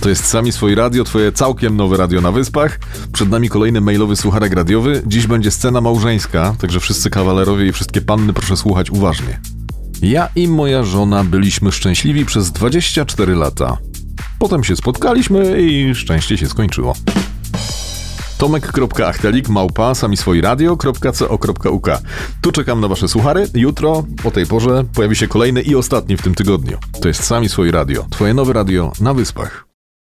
To jest Sami Swoje Radio, twoje całkiem nowe radio na Wyspach. Przed nami kolejny mailowy słucharek radiowy. Dziś będzie scena małżeńska, także wszyscy kawalerowie i wszystkie panny proszę słuchać uważnie. Ja i moja żona byliśmy szczęśliwi przez 24 lata. Potem się spotkaliśmy i szczęście się skończyło. Tomek.achtelik małpa samiswoiradio.co.uk Tu czekam na wasze suchary. Jutro o tej porze pojawi się kolejny i ostatni w tym tygodniu. To jest Sami Swoi Radio. Twoje nowe radio na Wyspach.